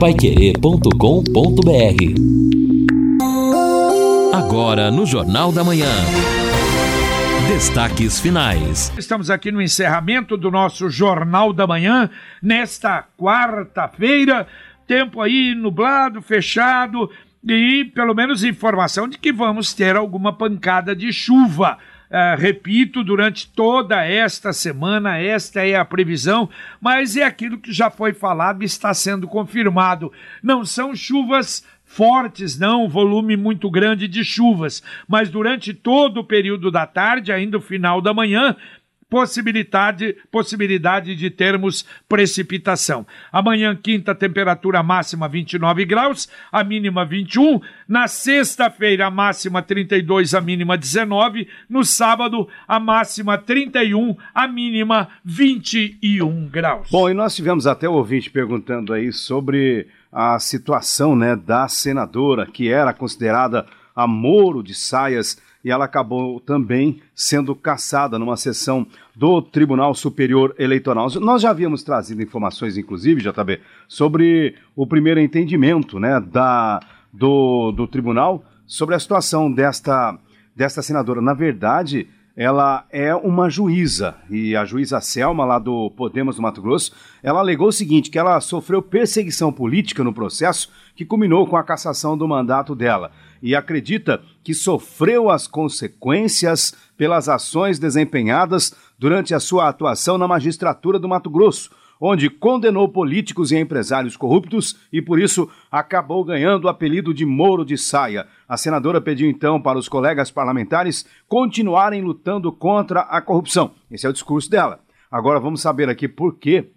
paiquerê.com.br Agora no Jornal da Manhã. Destaques finais. Estamos aqui no encerramento do nosso Jornal da Manhã, nesta quarta-feira. Tempo aí nublado, fechado e pelo menos informação de que vamos ter alguma pancada de chuva. Uh, repito, durante toda esta semana, esta é a previsão, mas é aquilo que já foi falado e está sendo confirmado. Não são chuvas fortes, não, volume muito grande de chuvas, mas durante todo o período da tarde, ainda o final da manhã, possibilidade, possibilidade de termos precipitação. Amanhã, quinta, temperatura máxima 29 graus, a mínima 21. Na sexta-feira, a máxima 32, a mínima 19. No sábado, a máxima 31, a mínima 21 graus. Bom, e nós tivemos até o ouvinte perguntando aí sobre a situação né, da senadora, que era considerada a Moro de Saias e ela acabou também sendo caçada numa sessão do Tribunal Superior Eleitoral. Nós já havíamos trazido informações, inclusive, JB, sobre o primeiro entendimento né, da, do, do tribunal sobre a situação desta, desta senadora. Na verdade, ela é uma juíza e a juíza Selma, lá do Podemos do Mato Grosso, ela alegou o seguinte, que ela sofreu perseguição política no processo que culminou com a cassação do mandato dela e acredita que sofreu as consequências pelas ações desempenhadas durante a sua atuação na magistratura do Mato Grosso, onde condenou políticos e empresários corruptos e por isso acabou ganhando o apelido de Moro de Saia. A senadora pediu então para os colegas parlamentares continuarem lutando contra a corrupção. Esse é o discurso dela. Agora vamos saber aqui por que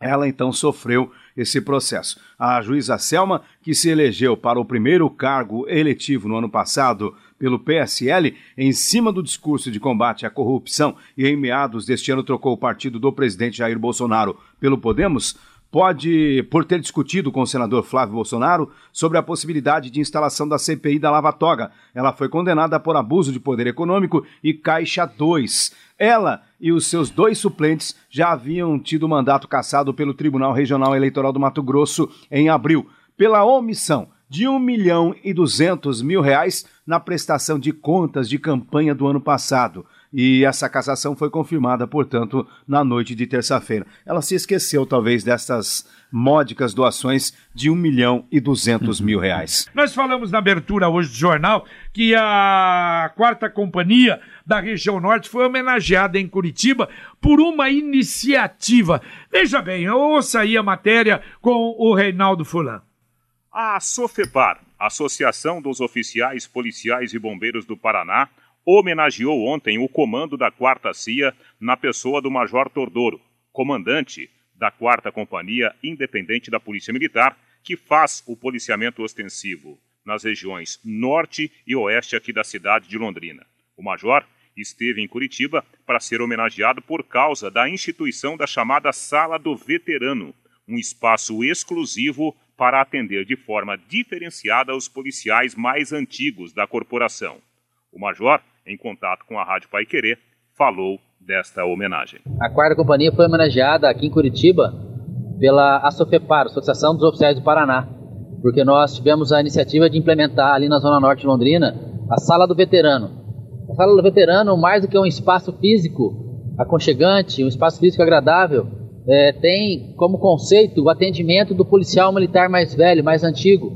ela então sofreu esse processo. A juíza Selma, que se elegeu para o primeiro cargo eletivo no ano passado pelo PSL, em cima do discurso de combate à corrupção e em meados deste ano trocou o partido do presidente Jair Bolsonaro pelo Podemos, pode, por ter discutido com o senador Flávio Bolsonaro sobre a possibilidade de instalação da CPI da Lava Toga. Ela foi condenada por abuso de poder econômico e Caixa 2. Ela e os seus dois suplentes já haviam tido mandato cassado pelo Tribunal Regional Eleitoral do Mato Grosso em abril, pela omissão de 1 milhão e 200 mil reais na prestação de contas de campanha do ano passado. E essa cassação foi confirmada, portanto, na noite de terça-feira. Ela se esqueceu, talvez, dessas módicas doações de 1 milhão e 200 mil reais. Nós falamos na abertura hoje do jornal que a quarta companhia da região norte foi homenageada em Curitiba por uma iniciativa. Veja bem, ouça aí a matéria com o Reinaldo Fulan. A Sofepar, Associação dos Oficiais Policiais e Bombeiros do Paraná, homenageou ontem o comando da 4 CIA na pessoa do Major Tordoro, comandante da 4 Companhia Independente da Polícia Militar, que faz o policiamento ostensivo nas regiões norte e oeste aqui da cidade de Londrina. O major esteve em Curitiba para ser homenageado por causa da instituição da chamada Sala do Veterano, um espaço exclusivo para atender de forma diferenciada os policiais mais antigos da corporação. O major em contato com a Rádio Pai Querer, falou desta homenagem. A quarta companhia foi homenageada aqui em Curitiba pela ASOFEPAR, Associação dos Oficiais do Paraná, porque nós tivemos a iniciativa de implementar ali na Zona Norte de Londrina a Sala do Veterano. A Sala do Veterano, mais do que um espaço físico aconchegante, um espaço físico agradável, é, tem como conceito o atendimento do policial militar mais velho, mais antigo.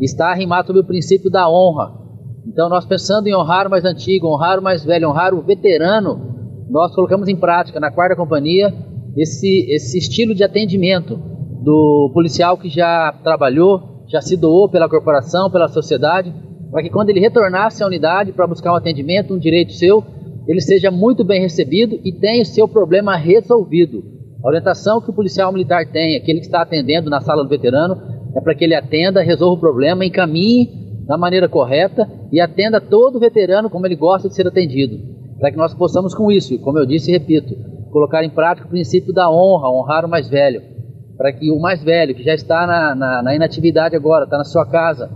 Está arrimado sobre o princípio da honra, então, nós pensando em honrar o mais antigo, honrar o mais velho, honrar o veterano, nós colocamos em prática na quarta companhia esse, esse estilo de atendimento do policial que já trabalhou, já se doou pela corporação, pela sociedade, para que quando ele retornasse à unidade para buscar um atendimento, um direito seu, ele seja muito bem recebido e tenha o seu problema resolvido. A orientação que o policial militar tem, aquele que está atendendo na sala do veterano, é para que ele atenda, resolva o problema, encaminhe da maneira correta e atenda todo veterano como ele gosta de ser atendido, para que nós possamos com isso, como eu disse e repito, colocar em prática o princípio da honra, honrar o mais velho, para que o mais velho, que já está na, na, na inatividade agora, está na sua casa,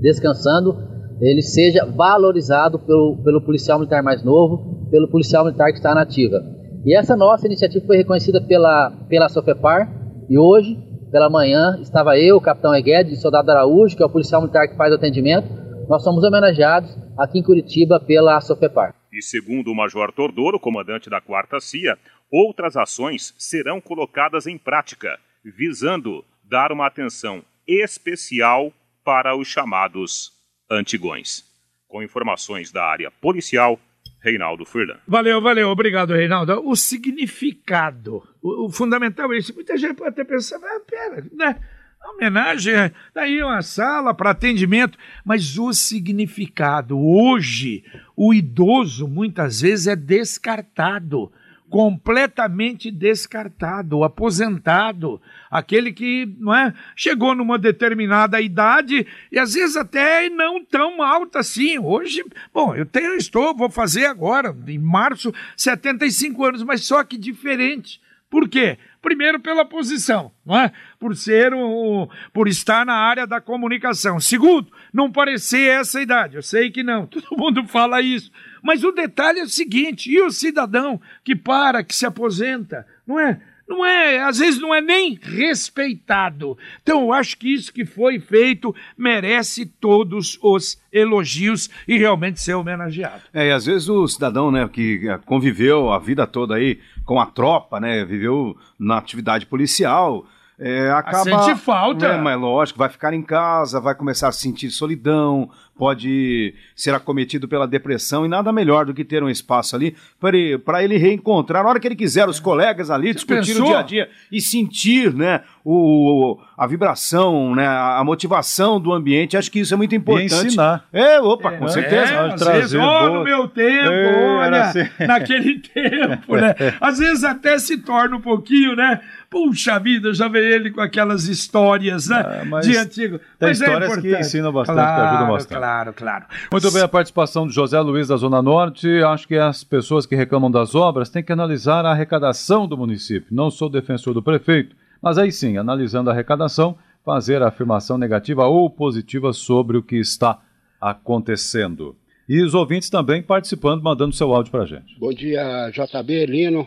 descansando, ele seja valorizado pelo, pelo policial militar mais novo, pelo policial militar que está na ativa. E essa nossa iniciativa foi reconhecida pela, pela Sofepar e hoje pela manhã, estava eu, o capitão Eguedes o soldado Araújo, que é o policial militar que faz o atendimento. Nós somos homenageados aqui em Curitiba pela Sofepar. E segundo o Major Tordoro, comandante da 4 CIA, outras ações serão colocadas em prática, visando dar uma atenção especial para os chamados antigões. Com informações da área policial, Reinaldo Furlan. Valeu, valeu, obrigado, Reinaldo. O significado, o, o fundamental é isso. Muita gente pode até pensar, ah, pera, né? homenagem, daí uma sala para atendimento, mas o significado, hoje, o idoso muitas vezes é descartado completamente descartado, aposentado, aquele que não é, chegou numa determinada idade e às vezes até não tão alta assim. Hoje, bom, eu tenho, estou, vou fazer agora, em março, 75 anos, mas só que diferente. Por quê? Primeiro pela posição, não é? Por ser um, por estar na área da comunicação. Segundo, não parecer essa idade. Eu sei que não, todo mundo fala isso. Mas o detalhe é o seguinte: e o cidadão que para, que se aposenta, não é? Não é, às vezes não é nem respeitado. Então eu acho que isso que foi feito merece todos os elogios e realmente ser homenageado. É, e às vezes o cidadão, né, que conviveu a vida toda aí com a tropa, né, viveu na atividade policial, é, acaba. Sente falta. Né, mas lógico, vai ficar em casa, vai começar a sentir solidão, pode ser acometido pela depressão e nada melhor do que ter um espaço ali para ele, ele reencontrar, na hora que ele quiser, os colegas ali, Você discutir pensou? o dia a dia e sentir né, o, a vibração, né, a motivação do ambiente. Acho que isso é muito importante. E ensinar. É, opa, é, com certeza. É, às vezes, oh, no meu tempo, é, olha, assim. naquele tempo, né? Às vezes até se torna um pouquinho, né? Puxa vida, já vi ele com aquelas histórias, né? Ah, de antigo. Tem mas é histórias é que ensinam bastante, claro, que ajudam bastante. Claro, claro. Muito bem, a participação de José Luiz da Zona Norte. Acho que as pessoas que reclamam das obras têm que analisar a arrecadação do município. Não sou defensor do prefeito, mas aí sim, analisando a arrecadação, fazer a afirmação negativa ou positiva sobre o que está acontecendo. E os ouvintes também participando, mandando seu áudio para a gente. Bom dia, JB, Lino,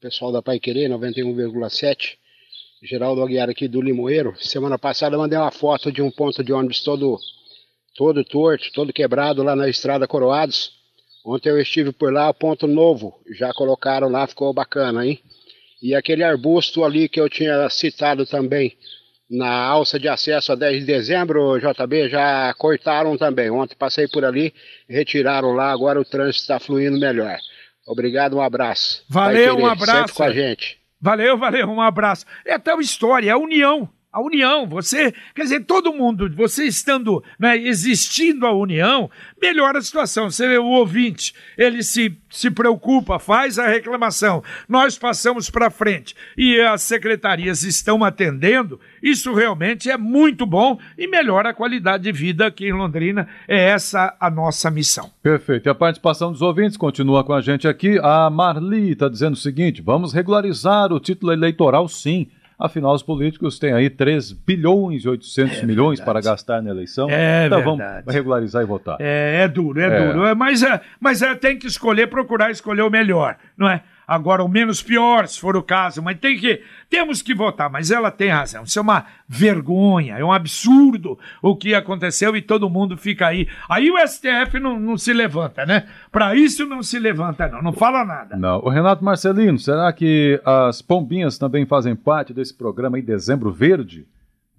pessoal da Pai Querer 91,7. Geraldo Aguiar aqui do Limoeiro. Semana passada eu mandei uma foto de um ponto de ônibus todo, todo torto, todo quebrado lá na estrada Coroados. Ontem eu estive por lá, ponto novo, já colocaram lá, ficou bacana, hein? E aquele arbusto ali que eu tinha citado também na alça de acesso a 10 de dezembro, JB, já cortaram também. Ontem passei por ali, retiraram lá, agora o trânsito está fluindo melhor. Obrigado, um abraço. Valeu, um abraço. Sempre com a gente. Valeu, valeu, um abraço. É tal história, é a união. A união, você, quer dizer, todo mundo, você estando, né, existindo a união, melhora a situação. Você vê o ouvinte, ele se, se preocupa, faz a reclamação, nós passamos para frente e as secretarias estão atendendo, isso realmente é muito bom e melhora a qualidade de vida aqui em Londrina. É essa a nossa missão. Perfeito. E a participação dos ouvintes continua com a gente aqui. A Marli está dizendo o seguinte: vamos regularizar o título eleitoral, sim Afinal, os políticos têm aí 3 bilhões e 800 é milhões para gastar na eleição. É então verdade. vamos regularizar e votar. É, é duro, é, é, duro. Mas, é, mas é, tem que escolher, procurar escolher o melhor, não é? Agora o menos pior, se for o caso, mas tem que, temos que votar, mas ela tem razão, isso é uma vergonha, é um absurdo o que aconteceu e todo mundo fica aí, aí o STF não, não se levanta, né, para isso não se levanta não, não fala nada. Não, o Renato Marcelino, será que as pombinhas também fazem parte desse programa em Dezembro Verde?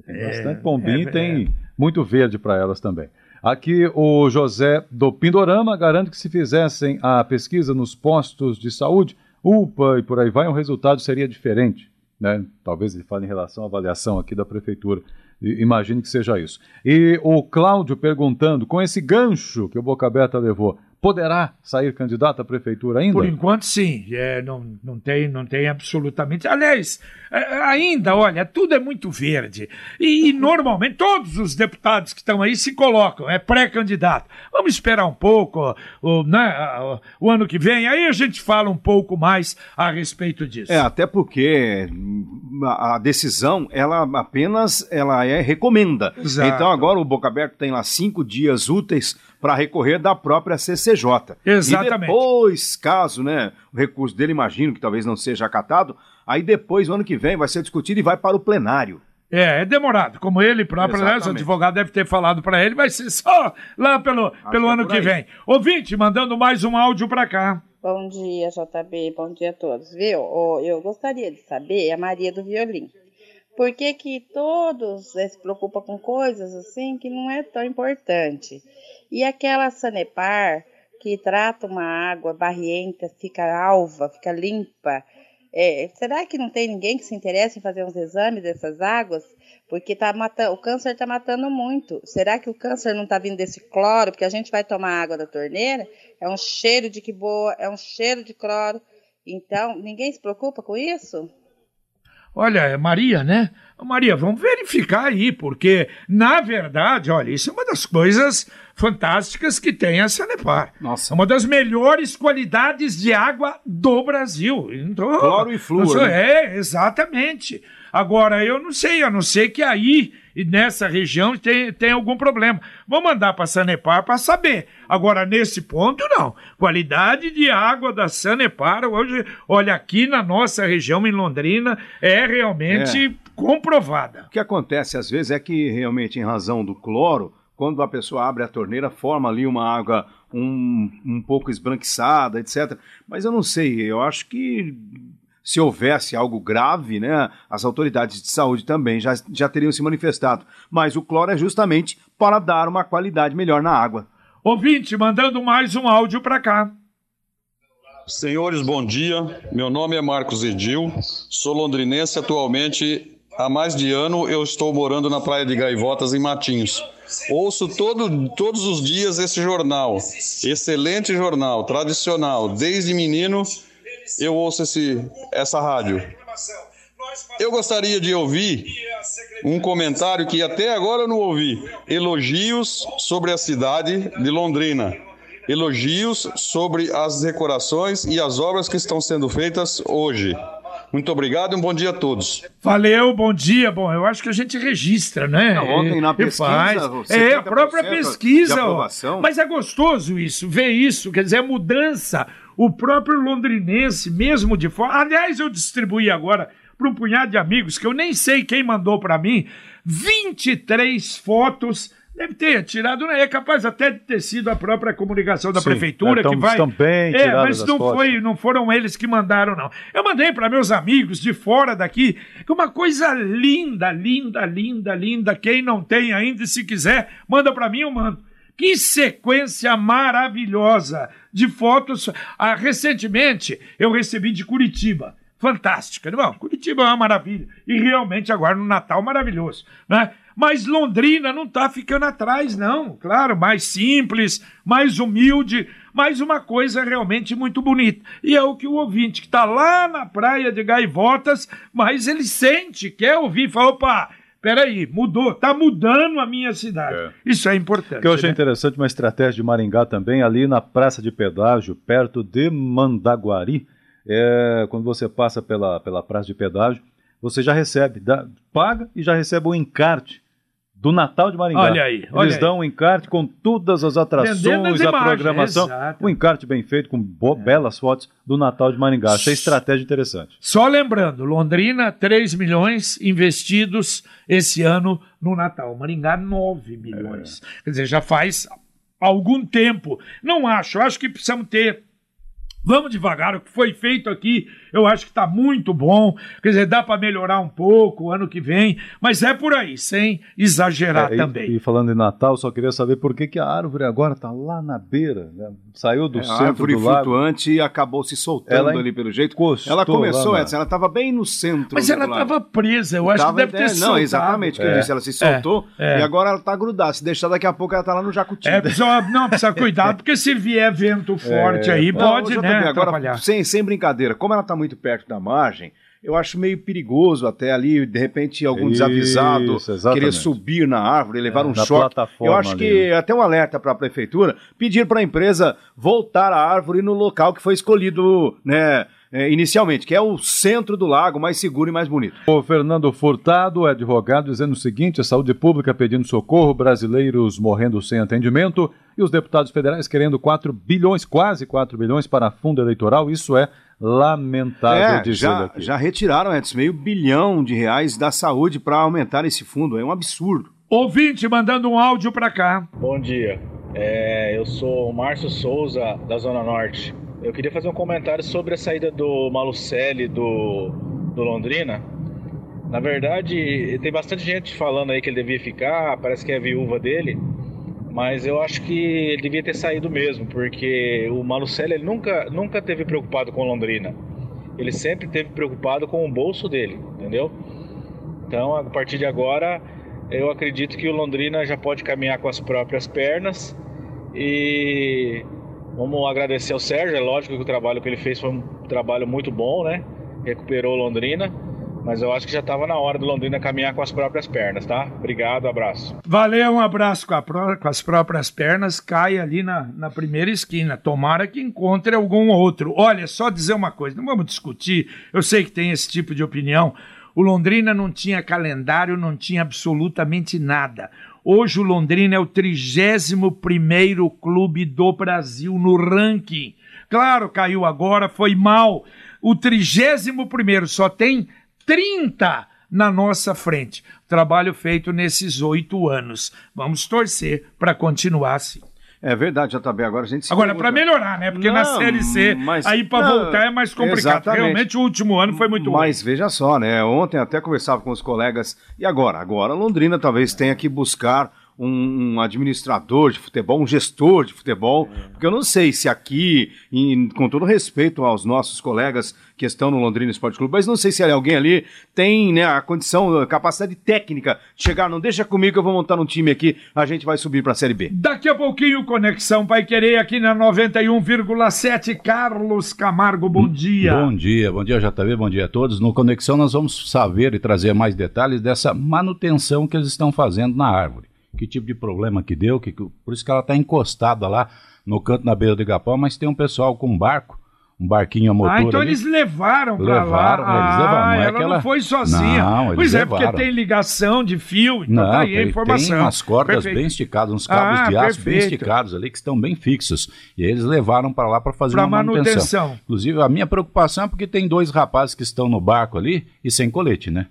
Tem é, bastante pombinha é, e tem é. muito verde para elas também. Aqui o José do Pindorama garante que se fizessem a pesquisa nos postos de saúde, UPA e por aí vai, o resultado seria diferente. Né? Talvez ele fale em relação à avaliação aqui da prefeitura. Imagine que seja isso. E o Cláudio perguntando, com esse gancho que o Boca Aberta levou, poderá sair candidato à prefeitura ainda? Por enquanto, sim. É, não, não, tem, não tem absolutamente. Aliás, é, ainda, olha, tudo é muito verde. E, e, normalmente todos os deputados que estão aí se colocam, é pré-candidato. Vamos esperar um pouco, o, né, o ano que vem, aí a gente fala um pouco mais a respeito disso. É, até porque a, decisão, ela apenas ela é recomenda. Exato. Então agora o Boca Aberto tem lá cinco dias úteis para recorrer da própria CCJ. Exatamente. E depois, caso né, o recurso dele, imagino que talvez não seja acatado, aí depois, no ano que vem, vai ser discutido e vai para o plenário. É, é demorado. Como ele próprio, né, o advogado deve ter falado para ele, vai ser só lá pelo, pelo é ano que vem. Ouvinte, mandando mais um áudio para cá. Bom dia, JB. Bom dia a todos. Viu? Eu gostaria de saber, a Maria do Violim, por que, que todos se preocupam com coisas assim que não é tão importante? E aquela Sanepar que trata uma água barrienta, fica alva, fica limpa, é, será que não tem ninguém que se interessa em fazer uns exames dessas águas? Porque tá matando, o câncer está matando muito. Será que o câncer não está vindo desse cloro? Porque a gente vai tomar água da torneira, é um cheiro de que boa, é um cheiro de cloro. Então, ninguém se preocupa com isso? Olha, é Maria, né? Maria, vamos verificar aí, porque, na verdade, olha, isso é uma das coisas fantásticas que tem a Sanepar. Nossa. É uma das melhores qualidades de água do Brasil. Então, Cloro e flúor. Né? É, exatamente. Agora, eu não sei, a não ser que aí e nessa região tem, tem algum problema. Vou mandar para a Sanepar para saber. Agora, nesse ponto, não. Qualidade de água da Sanepar, hoje, olha, aqui na nossa região, em Londrina, é realmente é. comprovada. O que acontece às vezes é que, realmente, em razão do cloro, quando a pessoa abre a torneira, forma ali uma água um, um pouco esbranquiçada, etc. Mas eu não sei, eu acho que se houvesse algo grave, né, as autoridades de saúde também já, já teriam se manifestado. Mas o cloro é justamente para dar uma qualidade melhor na água. Ouvinte, mandando mais um áudio para cá. Senhores, bom dia. Meu nome é Marcos Edil, sou londrinense atualmente. Há mais de ano eu estou morando na Praia de Gaivotas, em Matinhos. Ouço todo, todos os dias esse jornal, excelente jornal, tradicional, desde menino eu ouço esse, essa rádio. Eu gostaria de ouvir um comentário que até agora eu não ouvi. Elogios sobre a cidade de Londrina. Elogios sobre as decorações e as obras que estão sendo feitas hoje. Muito obrigado e um bom dia a todos. Valeu, bom dia. Bom, eu acho que a gente registra, né? Não, ontem na pesquisa. É, a própria pesquisa. Mas é gostoso isso, ver isso, quer dizer, a mudança o próprio londrinense, mesmo de fora. Aliás, eu distribuí agora para um punhado de amigos que eu nem sei quem mandou para mim 23 fotos. Deve ter tirado, né? é capaz até de ter sido a própria comunicação da Sim, prefeitura é, que vai. Também é, mas não foi, não foram eles que mandaram não. Eu mandei para meus amigos de fora daqui, que uma coisa linda, linda, linda, linda. Quem não tem ainda, se quiser, manda para mim, eu mando. Que sequência maravilhosa de fotos. Ah, recentemente eu recebi de Curitiba. Fantástica, não? Curitiba é uma maravilha. E realmente agora no Natal maravilhoso, né? Mas Londrina não está ficando atrás, não. Claro, mais simples, mais humilde, mas uma coisa realmente muito bonita. E é o que o ouvinte que está lá na praia de Gaivotas, mas ele sente, quer ouvir, fala, opa, peraí, mudou, tá mudando a minha cidade. É. Isso é importante. O que eu achei né? interessante, uma estratégia de Maringá também, ali na Praça de Pedágio, perto de Mandaguari, é, quando você passa pela, pela Praça de Pedágio, você já recebe, dá, paga e já recebe o um encarte do Natal de Maringá. Olha aí. Olha Eles aí. dão um encarte com todas as atrações, a programação. Exato. Um encarte bem feito, com é. belas fotos do Natal de Maringá. Achei estratégia interessante. Só lembrando, Londrina, 3 milhões investidos esse ano no Natal. Maringá, 9 milhões. É. Quer dizer, já faz algum tempo. Não acho, acho que precisamos ter Vamos devagar, o que foi feito aqui eu acho que está muito bom. Quer dizer, dá para melhorar um pouco o ano que vem, mas é por aí, sem exagerar é, também. E, e, falando em Natal, só queria saber por que, que a árvore agora está lá na beira, né? saiu do é, centro a árvore do lago. flutuante e acabou se soltando ela ali pelo jeito. Ela começou, Edson, ela estava bem no centro. Mas ela estava presa, eu acho tava, que deve ter é, Não, exatamente o que eu disse, ela se soltou é, é. e agora ela está grudada. Se deixar daqui a pouco ela está lá no Jacuti. É, precisa, não, precisa cuidar, porque se vier vento forte aí, pode, não, né, agora, sem, sem brincadeira, como ela está muito perto da mar, margem, eu acho meio perigoso até ali, de repente, algum Isso, desavisado exatamente. querer subir na árvore, levar é, um choque. Eu acho ali. que até um alerta para a prefeitura, pedir para a empresa voltar a árvore no local que foi escolhido, né? É, inicialmente, que é o centro do lago, mais seguro e mais bonito. O Fernando Furtado, advogado, dizendo o seguinte: a saúde pública pedindo socorro, brasileiros morrendo sem atendimento e os deputados federais querendo 4 bilhões, quase 4 bilhões para fundo eleitoral. Isso é lamentável É, dizer já, aqui. já retiraram, Edson, meio bilhão de reais da saúde para aumentar esse fundo. É um absurdo. Ouvinte mandando um áudio para cá. Bom dia, é, eu sou o Márcio Souza, da Zona Norte. Eu queria fazer um comentário sobre a saída do Malucelli do, do Londrina. Na verdade, tem bastante gente falando aí que ele devia ficar, parece que é viúva dele, mas eu acho que ele devia ter saído mesmo, porque o Malucelli ele nunca, nunca teve preocupado com Londrina. Ele sempre teve preocupado com o bolso dele, entendeu? Então, a partir de agora, eu acredito que o Londrina já pode caminhar com as próprias pernas e vamos agradecer ao Sérgio. É lógico que o trabalho que ele fez foi um trabalho muito bom, né? Recuperou Londrina, mas eu acho que já estava na hora do Londrina caminhar com as próprias pernas, tá? Obrigado, abraço. Valeu, um abraço com, pró- com as próprias pernas, cai ali na, na primeira esquina. Tomara que encontre algum outro. Olha, só dizer uma coisa, não vamos discutir, eu sei que tem esse tipo de opinião. O Londrina não tinha calendário, não tinha absolutamente nada. Hoje o Londrina é o 31 clube do Brasil no ranking. Claro, caiu agora, foi mal. O 31 só tem 30 na nossa frente. Trabalho feito nesses oito anos. Vamos torcer para continuar assim. É verdade, JB. Agora a gente se Agora, para melhorar, né? Porque na Não, Série C, mas- aí para voltar é mais complicado. exatamente. Realmente, o último ano foi muito Mas veja só, né? Ontem até conversava com os colegas. E agora? Agora Londrina talvez tenha que buscar um, um administrador de futebol, um gestor de futebol. Porque eu não sei se aqui, em- com todo respeito aos nossos colegas que estão no Londrina Esporte Clube, mas não sei se alguém ali tem né, a condição, a capacidade técnica de chegar, não deixa comigo que eu vou montar um time aqui, a gente vai subir para a Série B. Daqui a pouquinho, Conexão Pai Querer aqui na 91,7. Carlos Camargo, bom dia. Bom dia, bom dia JB, bom dia a todos. No Conexão nós vamos saber e trazer mais detalhes dessa manutenção que eles estão fazendo na árvore. Que tipo de problema que deu, que, por isso que ela está encostada lá no canto na beira do Igapó, mas tem um pessoal com um barco, um barquinho a motor Ah, então ali. eles levaram Levaram, lá. eles levaram, Ah, não é ela que ela- não foi sozinha. Não, eles pois é, levaram. porque tem ligação de fio, então Não, tá aí a tem, informação. tem umas cordas Perfeito. bem esticadas, uns cabos Ah, de aço bem perfeito. esticados ali que estão bem fixos. E eles levaram para lá para fazer Pra uma manutenção. manutenção. Inclusive, a minha preocupação é porque tem dois rapazes que estão no barco ali e sem colete, né?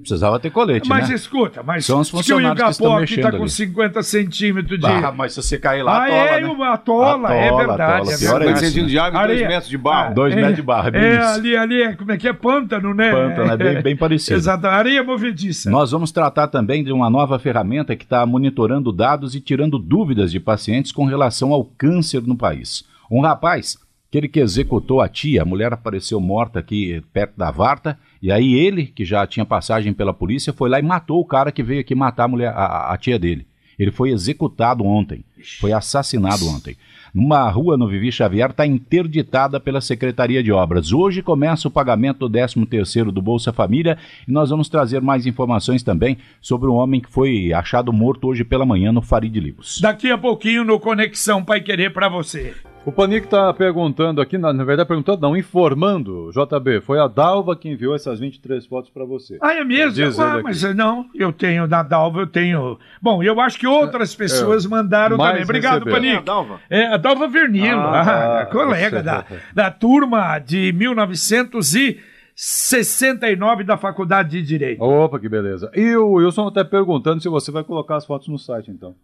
Precisava ter colete, Mas né? escuta, mas São os que o funcionários que estão Igapó aqui tá mexendo com ali. 50 centímetros de. Ah, mas se você cair lá, ah, atola, é, né? uma atola, é Atola, verdade. atola. é Pior é verdade. isso, né? de água e dois Areia. metros de barro. Dois é, metros de barro, é bem É, isso. ali, ali, é- como é que é? Pântano, né? Pântano, é bem- bem parecido. Exato, areia movediça. Nós vamos tratar também de uma nova ferramenta que está monitorando dados e tirando dúvidas de pacientes com relação ao câncer no país. Um rapaz, aquele que executou a tia, a mulher apareceu morta aqui perto da Varta, e aí ele, que já tinha passagem pela polícia, foi lá e matou o cara que veio aqui matar a, mulher, a, a tia dele. Ele foi executado ontem, foi assassinado ontem. Numa rua no Vivi Xavier está interditada pela Secretaria de Obras. Hoje começa o pagamento do 13º do Bolsa Família e nós vamos trazer mais informações também sobre um homem que foi achado morto hoje pela manhã no Farid Livros. Daqui a pouquinho no Conexão Pai Querer pra você. O Panic está perguntando aqui, na, na verdade perguntando, não, informando, JB, foi a Dalva que enviou essas 23 fotos para você. Ah, é mesmo? Ah, mas não, eu tenho da Dalva, eu tenho. Bom, eu acho que outras pessoas mandaram mais também. Obrigado, receberam. Panic. É a Dalva? É, a Dalva Vernilo, Ah, ah, ah, colega da, da turma de 1969 da Faculdade de Direito. Opa, que beleza. E o Wilson está perguntando se você vai colocar as fotos no site, então.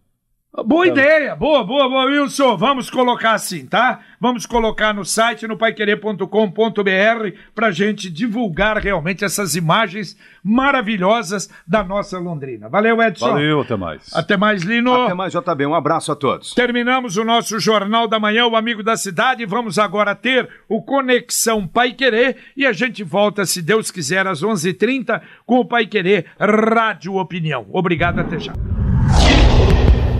Boa ideia, boa, boa, boa, Wilson. Vamos colocar assim, tá? Vamos colocar no site, no paiquerê.com.br, pra gente divulgar realmente essas imagens maravilhosas da nossa Londrina. Valeu, Edson. Valeu, até mais. Até mais, Lino. Até mais, JB. Um abraço a todos. Terminamos o nosso Jornal da Manhã, o Amigo da Cidade. Vamos agora ter o Conexão Pai Querer e a gente volta, se Deus quiser, às 11h30 com o Pai Querer Rádio Opinião. Obrigado, até já.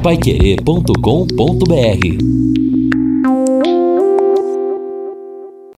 Paiquerê.com.br